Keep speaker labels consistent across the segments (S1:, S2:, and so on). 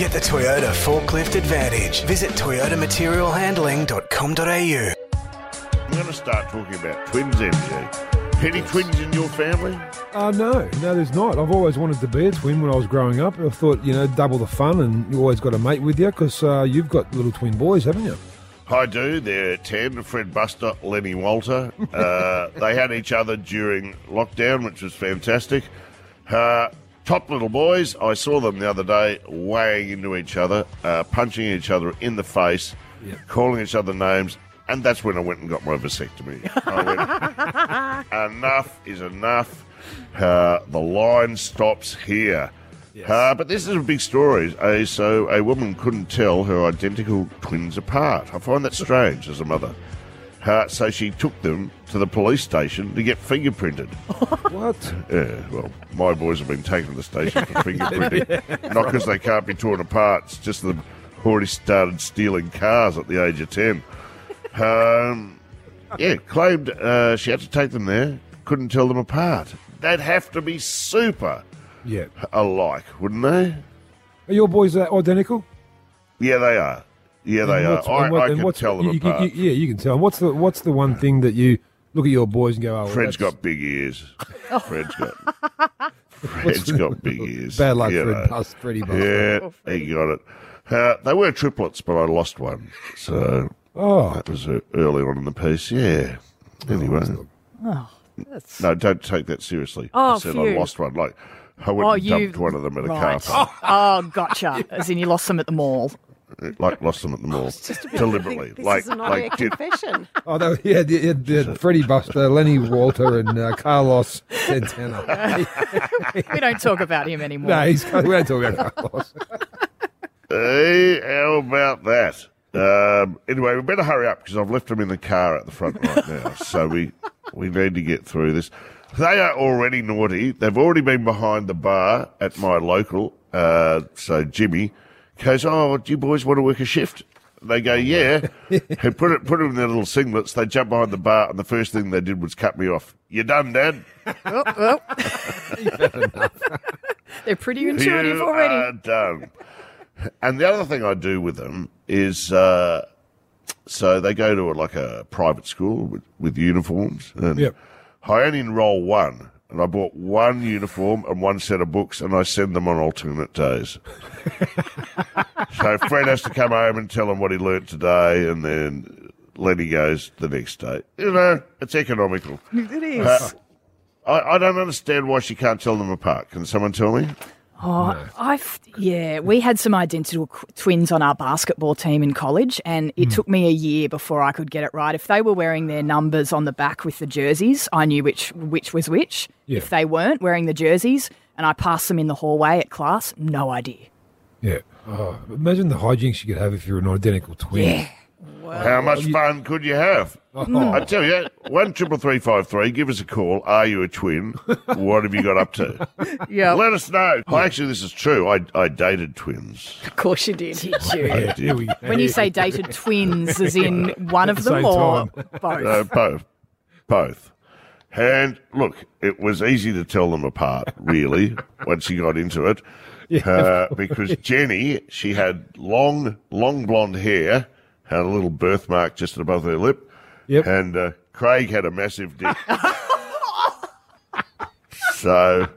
S1: Get the Toyota forklift advantage. Visit toyotamaterialhandling.com.au.
S2: I'm going to start talking about twins, MG. Any twins in your family?
S3: Uh, no, no, there's not. I've always wanted to be a twin when I was growing up. I thought, you know, double the fun, and you always got a mate with you because uh, you've got little twin boys, haven't you?
S2: I do. They're 10, Fred Buster, Lenny Walter. Uh, they had each other during lockdown, which was fantastic. Uh, top little boys. I saw them the other day weighing into each other, uh, punching each other in the face, calling each other names. And that's when I went and got my vasectomy. I went, enough is enough. Uh, the line stops here. Uh, but this is a big story. Uh, so a woman couldn't tell her identical twins apart. I find that strange as a mother. Uh, so she took them to the police station to get fingerprinted.
S3: What?
S2: Yeah, well, my boys have been taken to the station for fingerprinting. Not because they can't be torn apart, it's just they've already started stealing cars at the age of 10. Um, yeah, claimed uh, she had to take them there, couldn't tell them apart. They'd have to be super
S3: Yeah.
S2: alike, wouldn't they?
S3: Are your boys uh, identical?
S2: Yeah, they are. Yeah, they
S3: And
S2: are. I,
S3: and what-
S2: I
S3: and
S2: can tell them
S3: you- you-
S2: apart.
S3: you- yeah, you can tell. What's the What's the one thing that you look at your boys and go, "Oh, well,
S2: Fred's
S3: that's-
S2: got big ears. Fred's got. Fred's got big ears.
S3: Bad luck,
S2: you
S3: Fred
S2: know.
S3: Bust, Freddie Bust.
S2: Yeah, he got it. Uh, they were triplets, but I lost one. So
S3: Oh,
S2: that was uh, early on in the piece. Yeah. Anyway. Oh, that's... No, don't take that seriously. I
S4: Oh,
S2: said I lost one. Like, I went
S4: Oh,
S2: and
S4: you
S2: dumped one of them at a car park.
S4: Oh, gotcha. As in, you lost them at the mall.
S2: Like, lost them at the mall. Deliberately.
S5: This
S2: like,
S5: is not a
S2: like did,
S5: confession.
S3: oh, no, yeah, yeah, yeah, Freddie Buster, Lenny Walter, and uh, Carlos Santana.
S4: We don't talk about him anymore.
S3: no, he's we don't talk about Carlos.
S2: Hey, how about that? Um, anyway, we better hurry up because I've left them in the car at the front right now. so we we need to get through this. They are already naughty. They've already been behind the bar at my local. Uh, so Jimmy goes, "Oh, do you boys want to work a shift?" They go, "Yeah." He put it put them in their little singlets. They jump behind the bar, and the first thing they did was cut me off. You're done, Dad?
S4: They're pretty intuitive
S2: you
S4: already.
S2: Are done. And the other thing I do with them is, uh, so they go to like a private school with, with uniforms, and
S3: Yep.
S2: I only enroll one, and I bought one uniform and one set of books, and I send them on alternate days. so Fred has to come home and tell him what he learnt today, and then Lenny goes the next day. You know, it's economical.
S4: It is.
S2: Uh, I, I don't understand why she can't tell them apart. Can someone tell me?
S4: Oh, I've yeah, we had some identical twins on our basketball team in college, and it hmm. took me a year before I could get it right. If they were wearing their numbers on the back with the jerseys, I knew which which was which.
S3: Yeah.
S4: If they weren't wearing the jerseys, and I passed them in the hallway at class, no idea.
S3: Yeah. Oh, imagine the hijinks you could have if you're an identical twin.
S4: Yeah.
S2: How much fun could you have? I tell you, one triple three five three. Give us a call. Are you a twin? What have you got up to?
S4: Yeah,
S2: Let us know. Oh, actually, this is true. I I dated twins.
S4: of course you did. Did you?
S3: Yeah, here we go.
S4: When you say dated twins, as in one of them or
S3: time.
S4: both?
S2: Uh, both, both. And look, it was easy to tell them apart. Really, once you got into it, uh, because Jenny, she had long, long blonde hair, had a little birthmark just above her lip.
S3: Yep.
S2: And uh, Craig had a massive dick. so,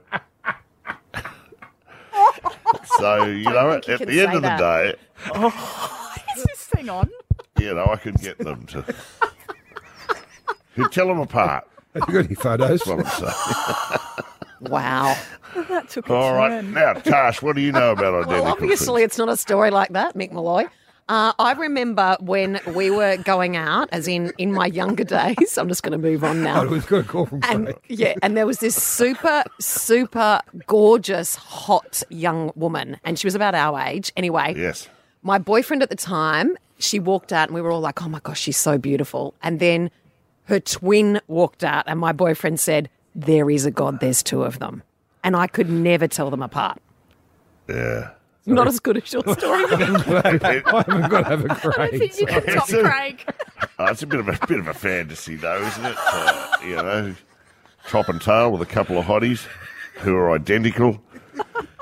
S2: so you know, at
S5: you
S2: the end
S5: say
S2: of the
S5: that.
S2: day,
S4: Is this thing on?
S2: you know, I could get them to. You tell them apart.
S3: Have you got any photos?
S2: That's what I'm saying.
S5: Wow.
S4: That took a
S2: All right,
S4: turn.
S2: now, Tash, what do you know about identical
S5: Well, obviously,
S2: twins?
S5: it's not a story like that, Mick Molloy. Uh, I remember when we were going out, as in in my younger days. I'm just going to move on now.
S3: Oh, we've got a call from
S5: And
S3: Craig.
S5: yeah, and there was this super, super gorgeous, hot young woman, and she was about our age. Anyway,
S2: Yes.
S5: my boyfriend at the time, she walked out, and we were all like, "Oh my gosh, she's so beautiful." And then her twin walked out, and my boyfriend said, "There is a God. There's two of them," and I could never tell them apart.
S2: Yeah.
S5: Not as good as your story.
S3: I haven't got to have a
S4: I
S3: Craig.
S4: think you can top
S2: It's a-
S4: Craig.
S2: Oh, it's a bit of a bit of a fantasy, though, isn't it? Uh, you know, top and tail with a couple of hotties who are identical.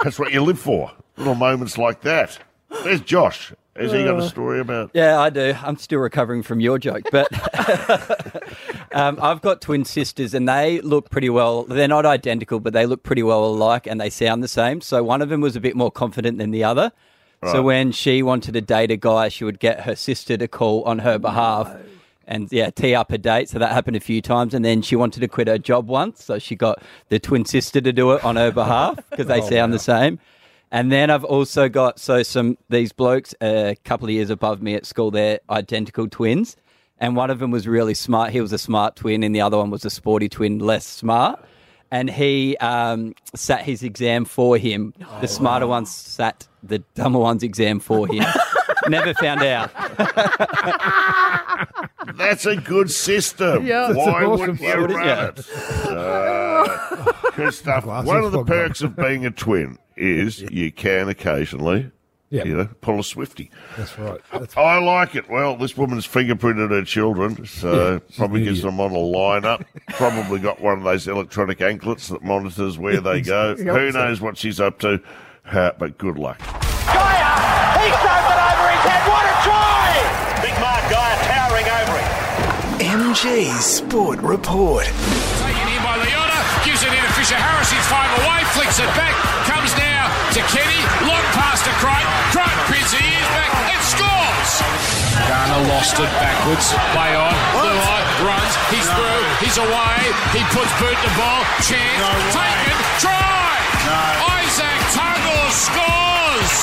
S2: That's what you live for. Little moments like that. There's Josh. Has he got a story about?
S6: Yeah, I do. I'm still recovering from your joke, but um, I've got twin sisters, and they look pretty well. They're not identical, but they look pretty well alike, and they sound the same. So one of them was a bit more confident than the other. So when she wanted to date a guy, she would get her sister to call on her behalf. And yeah, tee up a date. So that happened a few times. And then she wanted to quit her job once. So she got the twin sister to do it on her behalf because they sound the same. And then I've also got so some these blokes a couple of years above me at school. They're identical twins, and one of them was really smart. He was a smart twin, and the other one was a sporty twin, less smart. And he um, sat his exam for him. The smarter one sat the dumber one's exam for him. Never found out.
S2: That's a good system.
S4: Yeah.
S2: Why
S3: awesome
S2: wouldn't you
S6: system.
S2: run
S6: Yeah.
S2: it? Uh, good stuff. One of the perks of being a twin is you can occasionally,
S3: Yeah.
S2: you know, pull a swifty.
S3: That's right. That's
S2: I like it. Well, this woman's fingerprinted her children, so
S3: she's
S2: probably
S3: an
S2: gives them on a lineup. probably got one of those electronic anklets that monitors where they go. Who knows what she's up to? Uh, but good luck.
S7: Geyer! He's drove it over his head. What a try! Big Mark Geyer towering over him.
S1: MG's Sport Report.
S8: Taken in by Leona, gives it in to Fisher Harris. He's five away, flicks it back, comes now to Kenny, long pass to Crichton. Crichton pins the ears back. And scores. Garner lost it backwards, play on, blue eye, runs, he's through, he's away, he puts boot the ball, chance, taken, try! Isaac Tuggle scores!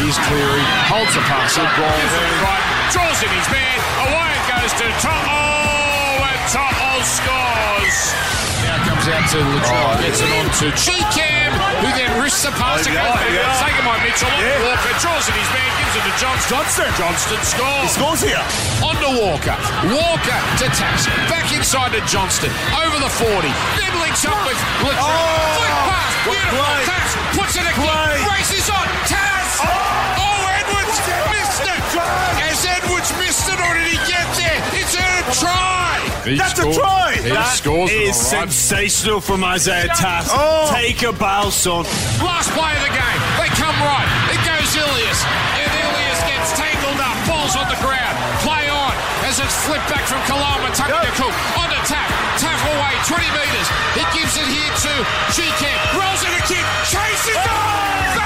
S8: Here's Cleary, holds the pass it to Crichton, draws in his man, away it goes to To'o, and To'o scores! Now comes out to Latrell, oh, gets it on to Cheekham, who then risks the pass to
S7: yeah, oh, yeah.
S8: taken by Mitchell, on to Walker, draws in his man, gives it to Johnston.
S7: Johnston.
S8: Johnston scores.
S7: Scores here.
S8: On to Walker. Walker to Tass. Back inside to Johnston. Over the 40. Then links up with Latrell.
S7: Oh!
S8: Flick pass. Beautiful.
S7: play.
S8: Tass puts it again.
S7: Play.
S8: Races on. Tass. Oh, Edwards missed it. Has Edwards missed it or did he get there? It's a try.
S7: That's a try.
S8: He
S7: That
S8: scores it,
S9: is
S8: all right.
S9: sensational from Isaiah Tass.
S7: Oh.
S9: Take a bow, son.
S8: Last play of the game. They come right. It goes Ilias. And Ilias gets tangled up. Ball's on the ground. Play on as it's flipped back from Kalama. Tucker to Cook. On to Taaffe. Taaffe away. 20 metres. He gives it here to Cheekham. Rolls it a kick. Chases it. Oh!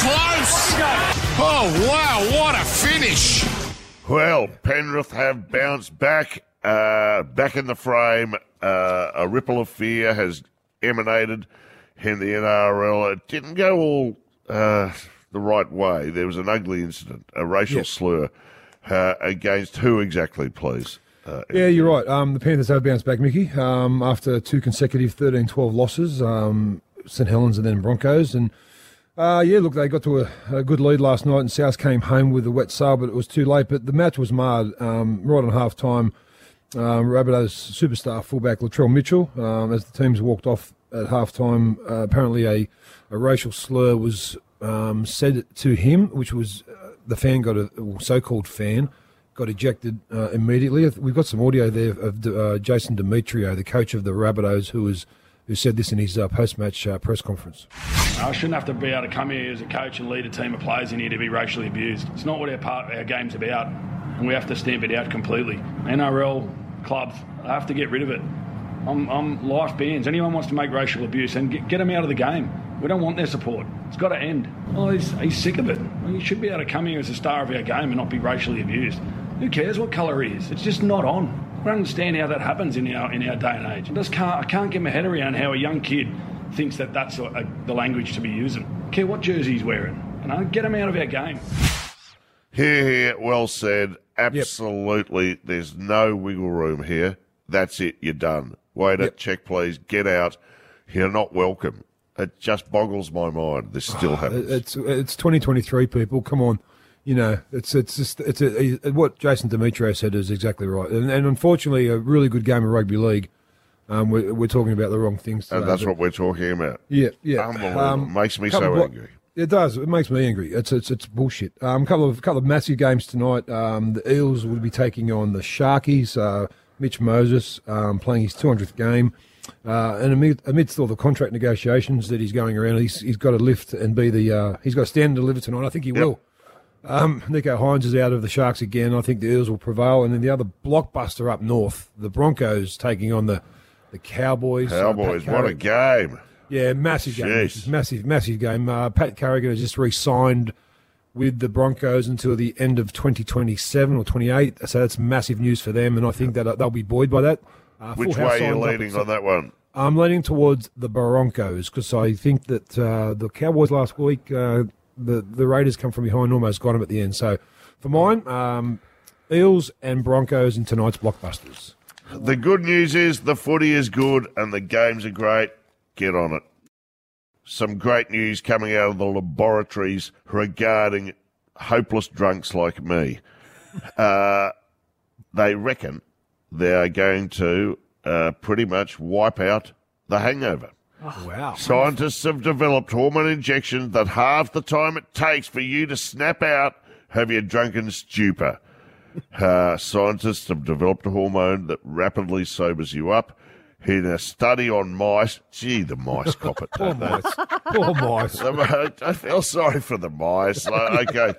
S8: Close. Oh, wow. What a finish.
S2: Well, Penrith have bounced back, uh, back in the frame. Uh, a ripple of fear has emanated in the NRL. It didn't go all uh, the right way. There was an ugly incident, a racial slur uh, against who exactly, please? Uh,
S3: Yeah, you're right. Um, the Panthers have bounced back, Mickey, um, after two consecutive 13 12 losses, um, St Helens and then Broncos. And uh, yeah, look, they got to a, a good lead last night, and South came home with a wet sail, but it was too late. But the match was marred um, right on half time. Um, Rabbitohs superstar fullback Latrell Mitchell, um, as the teams walked off at half time, uh, apparently a, a racial slur was um, said to him, which was uh, the fan got a so called fan got ejected uh, immediately. We've got some audio there of uh, Jason Demetriou, the coach of the Rabbitohs, who was who said this in his uh, post match uh, press conference.
S10: I shouldn't have to be able to come here as a coach and lead a team of players in here to be racially abused. It's not what our part our game's about, and we have to stamp it out completely. NRL clubs I have to get rid of it. I'm, I'm life bans. Anyone wants to make racial abuse and get, get them out of the game. We don't want their support. It's got to end. Oh, he's, he's sick of it. Well, you should be able to come here as a star of our game and not be racially abused. Who cares what colour he is? It's just not on. I don't understand how that happens in our in our day and age. I just can't. I can't get my head around how a young kid thinks that that's a, a, the language to be using. I care what jersey he's wearing. You know, get him out of our game.
S2: Here, here, well said. Absolutely. There's no wiggle room here. That's it. You're done. Waiter,
S3: Yep.
S2: Check, please. Get out. You're not welcome. It just boggles my mind. This still ah, happens.
S3: It's it's 2023, people. Come on, you know it's it's just it's a, what Jason Demetriou said is exactly right, and, and unfortunately, a really good game of rugby league. Um, we're, we're talking about the wrong things.
S2: and that's
S3: but-
S2: what we're talking about.
S3: Yeah, yeah.
S2: Unbelievable. Makes me so
S3: of-
S2: angry.
S3: It does. It makes me angry. It's it's it's bullshit. Um, couple of couple of massive games tonight. Um, the Eels will be taking on the Sharkies. Uh, Mitch Moses, um, playing his 200th game. Uh, and amid, amidst all the contract negotiations that he's going around, he's, he's got to lift and be the. Uh, he's got to stand and deliver tonight. I think he will. Um, Nicho Hynes is out of the Sharks again. I think the Eels will prevail. And then the other blockbuster up north, the Broncos taking on the, the Cowboys. Uh,
S2: Cowboys, what a game.
S3: yeah, massive game.
S2: Jeez.
S3: Massive, massive game. Uh, Pat Carrigan has just re-signed with the Broncos until the end of 2027 or 28. So that's massive news for them, and I think that uh, they'll be buoyed by that. Uh,
S2: Which way are you leaning on that one?
S3: I'm leaning towards the Broncos because I think that uh, the Cowboys last week, uh, the the Raiders come from behind, almost got them at the end. So for mine, um, Eels and Broncos in tonight's blockbusters.
S2: The good news is the footy is good and the games are great. Get on it. Some great news coming out of the laboratories regarding hopeless drunks like me. Uh, they reckon they are going to uh, pretty much wipe out the hangover.
S3: Wow.
S2: Scientists have developed hormone injections that halve the time it takes for you to snap out of your drunken stupor. Uh, scientists have developed a hormone that rapidly sobers you up. In a study on mice, gee, the mice cop it.
S3: Poor
S2: they?
S3: mice. Poor mice.
S2: The I feel sorry for the mice. Like, okay,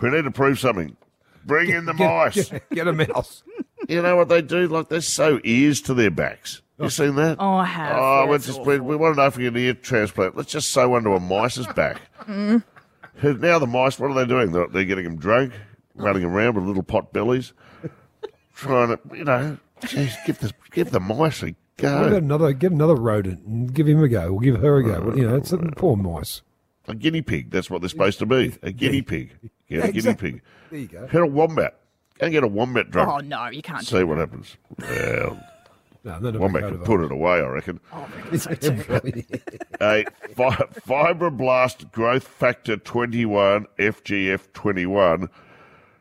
S2: we need to prove something. Bring in the mice.
S3: Get, get a mouse.
S2: You know what they do? Like they sew ears to their backs. You seen that?
S4: Oh, I have.
S2: Oh,
S4: Yeah,
S2: we're
S4: it's
S2: just, we, we want an African ear transplant. Let's just sew one to a mice's back.
S4: Mm.
S2: Now the mice, what are they doing? They're, they're getting them drunk, running around with little pot bellies, trying to, you know, geez, give the give the mice a
S3: What
S2: go.
S3: about another? Get another rodent and give him a go. Or give her a go. Well, you know, it's a poor mice.
S2: A guinea pig. That's what they're supposed to be. A guinea pig. Get a guinea pig.
S3: There you go.
S2: Get a wombat. Go and get a wombat drunk.
S4: Oh no, you can't.
S2: See what happens. Well,
S3: No, none of
S2: wombat
S3: it
S2: can put it away, I reckon.
S3: away.
S2: a fi- fibroblast growth factor 21 FGF 21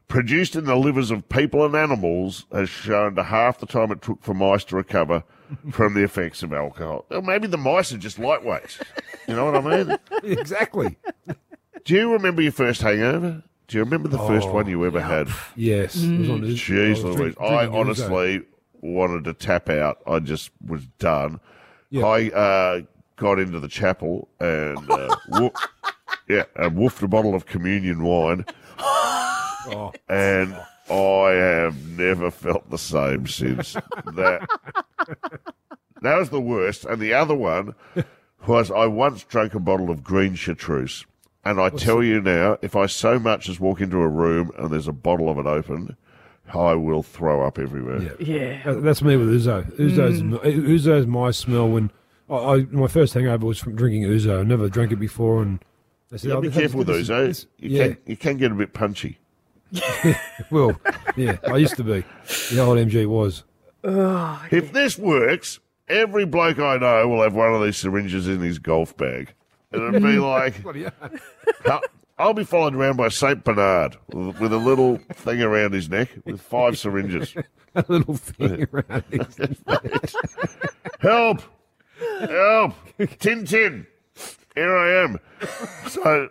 S2: produced in the livers of people and animals has shown to half the time it took for mice to recover from the effects of alcohol. Well, maybe the mice are just lightweights. You know what I mean?
S3: exactly.
S2: Do you remember your first hangover? Do you remember the first one you ever oh, had?
S3: Yes. It was on the- I
S2: Jeez
S3: was
S2: Louise.
S3: drink-
S2: I
S3: drinking Ouzo.
S2: honestly wanted to tap out. I just was done.
S3: Yeah.
S2: I uh, got into the chapel and uh, woo- yeah, and woofed a bottle of communion wine,
S3: Oh,
S2: and I have never felt the same since. That that was the worst. And the other one was I once drank a bottle of green chartreuse. And I tell you now, if I so much as walk into a room and there's a bottle of it open, I will throw up everywhere.
S3: yeah.
S4: Yeah.
S3: That's me with Ouzo. Ouzo's, Ouzo's my smell when I, I my first hangover was from drinking Ouzo. I never drank it before, and they said,
S2: Yeah,
S3: "Oh,
S2: be careful with
S3: this-
S2: those, eh?
S3: this-
S2: You,
S3: yeah,
S2: can, you can get a bit punchy.
S3: well, yeah, I used to be. The old MG was.
S2: If this works, every bloke I know will have one of these syringes in his golf bag. And It'd be like, I'll- be followed around by St. Bernard with, a little thing around his neck with five syringes.
S3: A little thing around his
S2: Help! Help! Tin Tin! Here I am. So,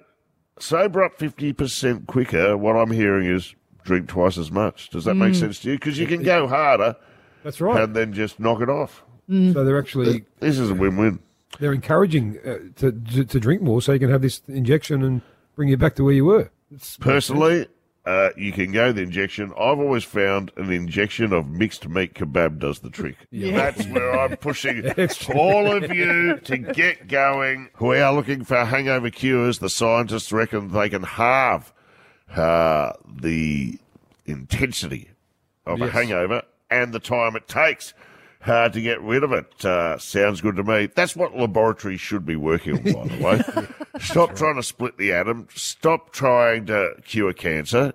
S2: sober up 50% quicker, what I'm hearing is drink twice as much. Does that make sense to you? Because you can go harder
S3: That's right.
S2: and then just knock it off.
S3: So they're actually
S2: This is a win win.
S3: they're encouraging uh, to, to to drink more, so you can have this injection and bring you back to where you were. It's,
S2: Personally, uh, you can go the injection. I've always found an injection of mixed meat kebab does the trick. Yeah. That's where I'm pushing all of you to get going. We are looking for hangover cures. The scientists reckon they can halve uh, the intensity of a hangover and the time it takes. Uh, to get rid of it. Uh, sounds good to me. That's what laboratories should be working on, by the way. Stop trying to split the atom. Stop trying to cure cancer.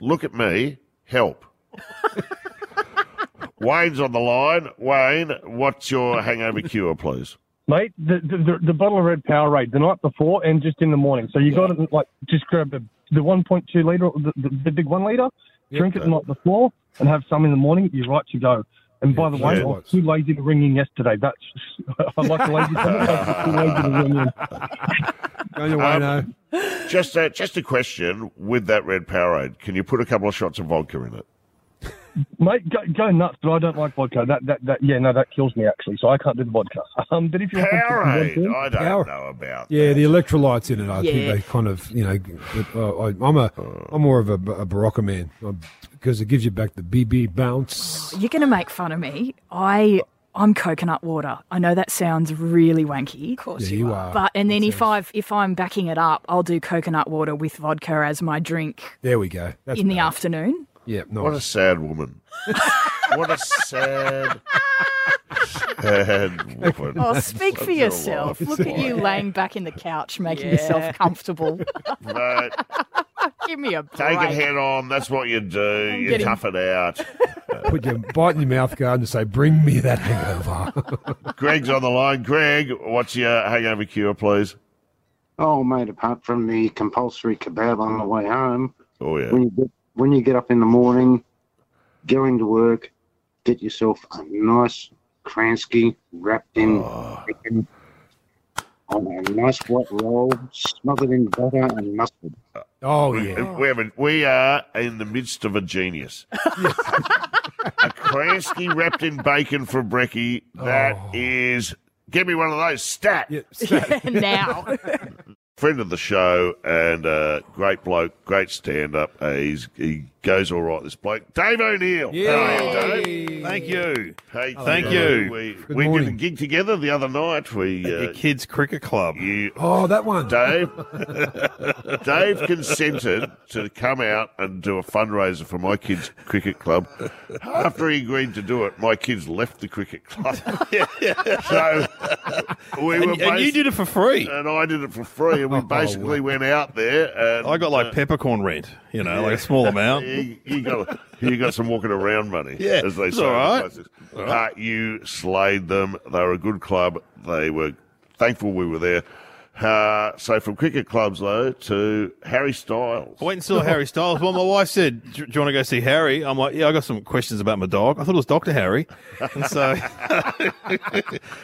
S2: Look at me. Help. Wayne's on the line. Wayne, what's your hangover cure, please?
S11: Mate, the, the the the bottle of red Powerade the night before and just in the morning. So you got to like just grab the the 1.2 liter, the, the, the big one liter, drink it the night before, and have some in the morning. You're right to go. And by the way,
S2: yeah.
S11: I was too lazy to ring in yesterday. That's I like the lazy comment. I was too lazy to ring in.
S3: Go your way
S2: Um,
S3: now.
S2: Just a, just a question with that red Powerade. Can you put a couple of shots of vodka in it?
S11: Mate, go, go nuts, but I don't like vodka. That, that, that, yeah, no, that kills me actually. So I can't do the vodka. Um, but if you want
S2: Powerade.
S11: to-
S2: I don't
S3: Power-
S2: know about.
S3: Yeah, the electrolytes in it. I
S4: Yeah.
S3: think they kind of, you know, uh, I, I'm a, I'm more of a, a Berocca man um, because it gives you back the BB bounce.
S4: You're going to make fun of me. I I'm coconut water. I know that sounds really wanky. Of
S5: course
S3: Yeah, you are.
S4: But and then if I've if I'm backing it up, I'll do coconut water with vodka as my drink
S3: There we go. That's
S4: in the afternoon.
S3: Yeah, nice.
S2: What a sad woman. what a sad, sad woman.
S4: Oh, speak for yourself. Look at you laying back in the couch, making
S5: Yeah.
S4: yourself comfortable.
S2: Mate,
S4: Give me a break.
S2: take it head on. That's what you do. You
S4: getting-
S2: tough it out.
S3: Put your bite in your mouth guard and say, "Bring me that hangover."
S2: Greg's on the line. Greg, what's your hangover cure, please?
S12: Oh, mate, apart from the compulsory kebab on the way home,
S2: Oh, yeah.
S12: when you get when you get up in the morning, going to work, get yourself a nice Kransky wrapped in ah. bacon on a nice white roll, smothered in butter and mustard.
S3: oh yeah.
S2: we, have a, we are in the midst of a genius. a Kransky wrapped in bacon for brekkie. That oh. is, Give me one of those. Stat.
S3: Yeah,
S4: now.
S2: Friend of the show and a great bloke, great stand up. Uh, he's, he goes all right, this bloke. Dave O'Neill.
S3: Yeah.
S2: Dave?
S13: Thank you.
S2: Hey,
S13: Thank you.
S2: We,
S3: Good
S2: we did a
S3: morning.
S2: gig together the other night. We
S13: Your
S2: uh,
S13: kids' cricket club.
S2: you,
S3: Oh, that one.
S2: Dave. Dave consented to come out and do a fundraiser for my kids' cricket club. After he agreed to do it, my kids left the cricket club. so we
S13: And,
S2: were
S13: and you
S2: bas-
S13: did it for free.
S2: and I did it for free, and we basically went out there. And,
S13: I got like
S2: uh,
S13: peppercorn rent, you know, like a small amount.
S2: you, you got you got some walking around money,
S13: Yeah,
S2: as they say.
S13: all right.
S2: places. Uh, you slayed them. They were a good club. They were thankful we were there. Uh, so from cricket clubs though to Harry Styles.
S13: I went and saw Harry Styles. Well, my wife said, "Do do you want to go see Harry?" I'm like, "Yeah, I got some questions about my dog." I thought it was Doctor Harry, and so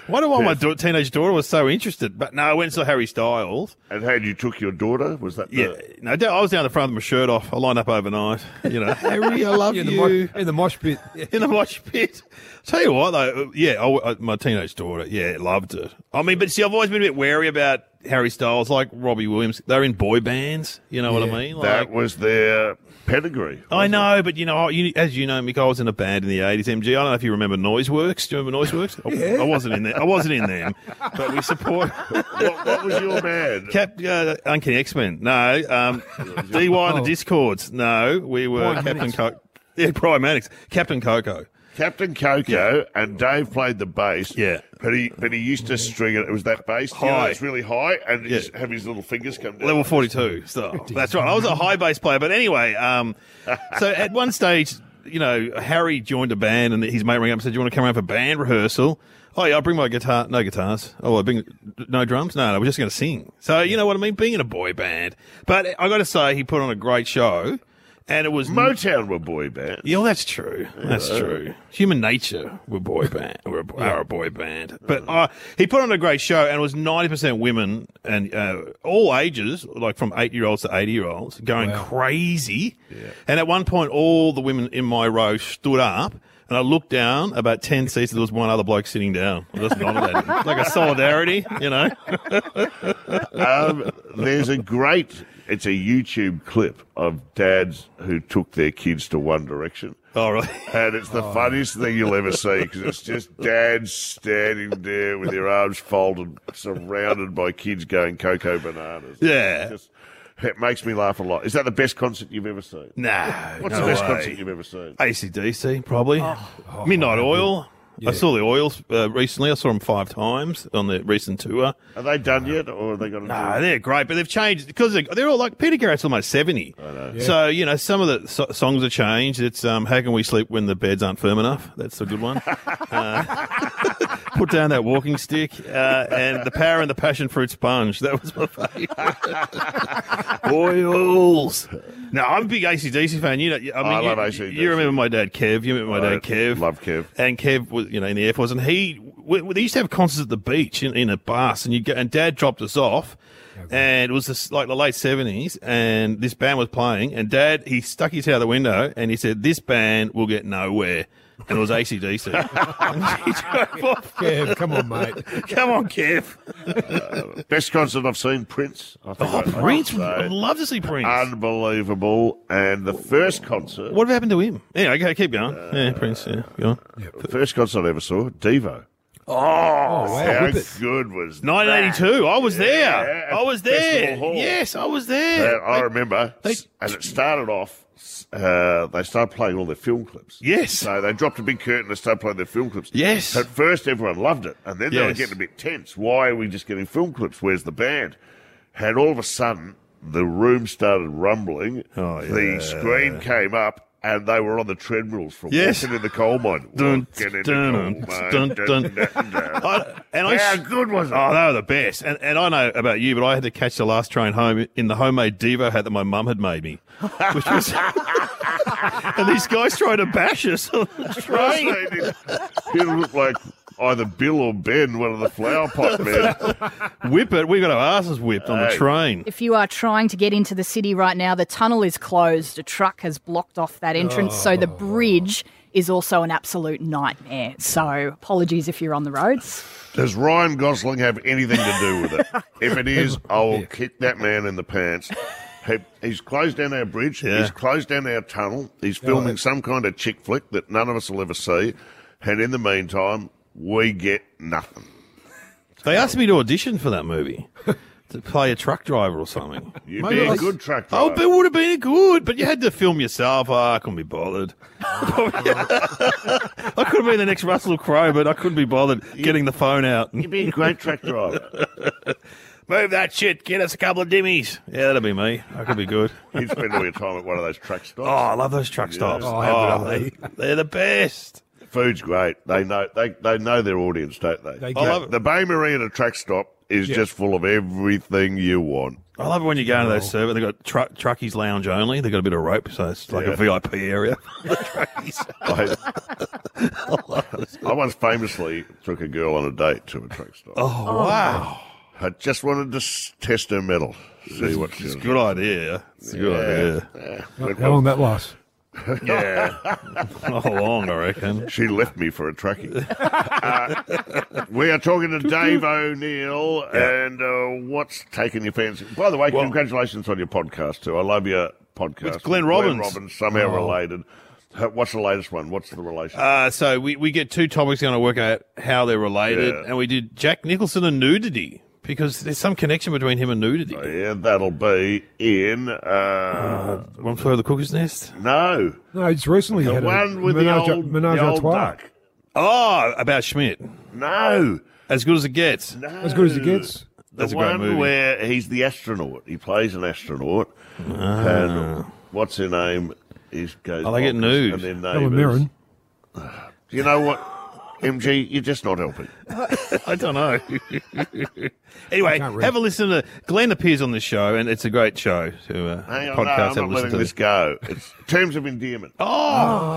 S13: wonder why my da- teenage daughter was so interested. But no, I went and saw Harry Styles.
S2: And how you took your daughter? Was that the,
S13: Yeah, no, I was down the front with my shirt off. I lined up overnight. You know, Harry, I love
S3: in, the
S13: you.
S3: in the mosh pit.
S13: in the mosh pit. Tell you what, though, yeah, I, I- my teenage daughter, yeah, loved it. I mean, but see, I've always been a bit wary about Harry Styles, like Robbie Williams. They're in boy bands, you know what I
S3: Yeah.
S13: mean?
S2: that was their pedigree?
S13: I know, but you know, you, as you know, Mick, I was in a band in the eighties. MG, I don't know if you remember Noiseworks. Do you remember Noiseworks? I, I wasn't in there. I wasn't in them, but we support.
S2: what, what was your band?
S13: Cap, uh, Uncanny X Men. No. Um, DY and the Discords. No. We were
S3: Brian
S13: Captain Coco. Yeah, Brian Mannix. Captain Coco.
S2: Captain Coco and Dave played the bass.
S13: Yeah.
S2: But he but he used to string it. It was that bass. You know,
S13: High.
S2: it's really high and
S13: Yeah.
S2: just have his little fingers come down.
S13: Level 42 stuff. That's right. I was a high bass player. But anyway, um, so at one stage, you know, Harry joined a band and his mate rang up and said, Do you want to come around for band rehearsal? Oh, yeah, I'll bring my guitar. No guitars. Oh, I bring no drums? No, no, we're just going to sing. So, you know what I mean? Being in a boy band. But I got to say, he put on a great show. And it was
S2: Motown were boy band.
S13: Yeah, well, that's true. That's true. Human nature, we're boy band. We're a, are a boy band. But uh, he put on a great show, and it was ninety percent women and uh, all ages, like from eight year olds to eighty year olds, going crazy. And at one point, all the women in my row stood up. And I looked down about 10 seats, and there was one other bloke sitting down. I just nodded at him. Like a solidarity, you know?
S2: Um, there's a great. It's a YouTube clip of dads who took their kids to One Direction.
S13: Oh, All right.
S2: And it's the oh. funniest thing you'll ever see because it's just dads standing there with their arms folded, surrounded by kids going cocoa bananas.
S13: Yeah.
S2: Just, it makes me laugh a lot. Is that the best concert you've ever seen?
S13: Nah.
S2: What's
S13: no
S2: the best
S13: way.
S2: concert you've ever seen?
S13: ACDC, probably. Oh. Midnight Oil. I saw the Oils uh, recently. I saw them five times on the recent tour.
S2: Are they done yet, or have they got to
S13: Nah,
S2: do?
S13: they're great, but they've changed because they're, they're all like Peter Garrett's almost seventy. So you know some of the so- songs have changed. It's um, "How Can We Sleep When the Beds Aren't Firm Enough." That's a good one. uh, put down that walking stick uh, and the power and the passion fruit sponge. That was my favourite. Oils. Now I'm a big ACDC fan. You know, I mean,
S2: I love AC/DC.
S13: you remember my dad Kev. You remember my
S2: I
S13: dad Kev.
S2: love Kev.
S13: And Kev was, you know, in the Air Force, and he we, we- they used to have concerts at the beach in, in a bus, and you go, and Dad dropped us off, and it was this, like the late seventies, and this band was playing, and Dad he stuck his head out the window, and he said, "This band will get nowhere." And it was ACDC. He drove off.
S3: Kev, come on, mate.
S13: Come on, Kev.
S2: Uh, best concert I've seen, Prince. I think
S13: Oh,
S2: I- I
S13: Prince.
S2: say.
S13: I'd love to see Prince.
S2: Unbelievable. And the first concert,
S13: What happened to him? Anyway, okay, keep going. yeah, Prince. Yeah, go on.
S2: the first concert I ever saw, Devo.
S13: Oh,
S3: wow.
S2: How good was that?
S13: 1982. I was there.
S2: Yeah,
S13: I was
S2: Festival
S13: there.
S2: Hall.
S13: Yes, I was
S2: Uh,
S13: there.
S2: I remember,
S13: they-
S2: and it started off. Uh, they started playing all their film clips.
S13: Yes.
S2: So they dropped a big curtain. They started playing their film clips.
S13: Yes.
S2: At first, everyone loved it, and then they were
S13: Yes.
S2: getting a bit tense. Why are we just getting film clips? Where's the band? And all of a sudden, the room started rumbling.
S13: Oh, yeah.
S2: The
S13: yeah.
S2: screen came up, and they were on the treadmills from
S13: Yes.
S2: walking in the coal mine.
S13: Dun,
S2: Walking the coal
S13: dun,
S2: mine.
S13: dun,
S2: Dun,
S13: dun.
S2: dun, dun.
S13: I, and I,
S2: How good was it?
S13: Oh, they were the best. And, and I know about you, but I had to catch the last train home in the homemade Devo hat that my mum had made me. Which was, and these guys tried to bash us on the train.
S2: It looked like either Bill or Ben, one of the flower pot men.
S13: Whip it. We got our asses whipped on the
S2: Hey.
S13: train.
S4: If you are trying to get into the city right now, the tunnel is closed. A truck has blocked off that entrance, so the oh. bridge is also an absolute nightmare. So apologies if you're on the roads.
S2: Does Ryan Gosling have anything to do with it? If it is, I will kick that man in the pants. He, he's closed down our bridge.
S13: Yeah.
S2: He's closed down our tunnel. He's filming some kind of chick flick that none of us will ever see. And in the meantime, we get nothing.
S13: They asked me to audition for that movie. To play a truck driver or something.
S2: You'd
S13: Maybe
S2: be
S13: I-
S2: a good truck
S13: Oh,
S2: driver.
S13: but it would have been good. But you had to film yourself. Oh, I couldn't be bothered. I could have been the next Russell Crowe, but I couldn't be bothered getting the phone out.
S2: You'd be a great truck driver.
S13: Move that shit. Get us a couple of dimmies. Yeah, that'd be me. I could be good.
S2: You'd spend all your time at one of those truck oh, stops.
S13: Oh, I love those truck stops.
S3: Oh, how good oh, are they?
S13: They're the best.
S2: Food's great. They know they, they know their audience, don't they?
S3: They
S2: The-
S3: get
S13: it.
S2: the Bay Marina truck stop is
S3: Yeah.
S2: just full of everything you want.
S13: I love it when you go into those server. They've got truck, truckies lounge only. They've got a bit of rope, so it's like
S2: Yeah.
S13: a VIP area. The truckies.
S2: I, I once famously took a girl on a date to a truck stop.
S13: Oh, oh. wow.
S2: I just wanted to s- test her metal, see what she
S13: It's a
S2: was.
S13: good idea. It's a good idea.
S2: Yeah.
S3: How how long that lasts?
S2: Yeah.
S13: Not long, I reckon.
S2: She left me for a truckie. uh, we are talking to Dave O'Neill, and uh, what's taken your fancy? By the way,
S13: Well-
S2: congratulations on your podcast too. I love your podcast
S13: With Glenn Robbins.
S2: Robbins, somehow
S3: Oh.
S2: related. What's the latest one? What's the relation?
S13: Uh, so we, we get two topics going to work out how they're related,
S2: Yeah.
S13: and we did Jack Nicholson and nudity because there's some connection between him and nudity.
S2: yeah, that'll be in. Uh,
S13: Uh, one flew over the cuckoo's nest.
S2: no,
S3: No, it's recently
S2: the
S3: had
S2: one
S3: a
S2: with
S3: menage,
S2: the old,
S3: menage
S2: the old duck.
S13: Oh, about Schmidt.
S2: No,
S13: As good as it gets.
S2: no,
S3: As good as it gets.
S13: That's
S2: the
S13: a great
S2: one
S13: movie.
S2: where he's the astronaut. He plays an astronaut, and what's her name? He goes.
S13: Oh, they get nude.
S2: And then
S3: Helen Mirren.
S2: You know what, MG? You're just not helping.
S13: I don't know. anyway, have a listen to Glenn appears on this show, and it's a great show to uh,
S2: Hang on,
S13: podcast.
S2: no,
S13: have
S2: I'm
S13: a
S2: not
S13: listen
S2: letting
S13: to
S2: this go. It's terms of endearment.
S13: Oh,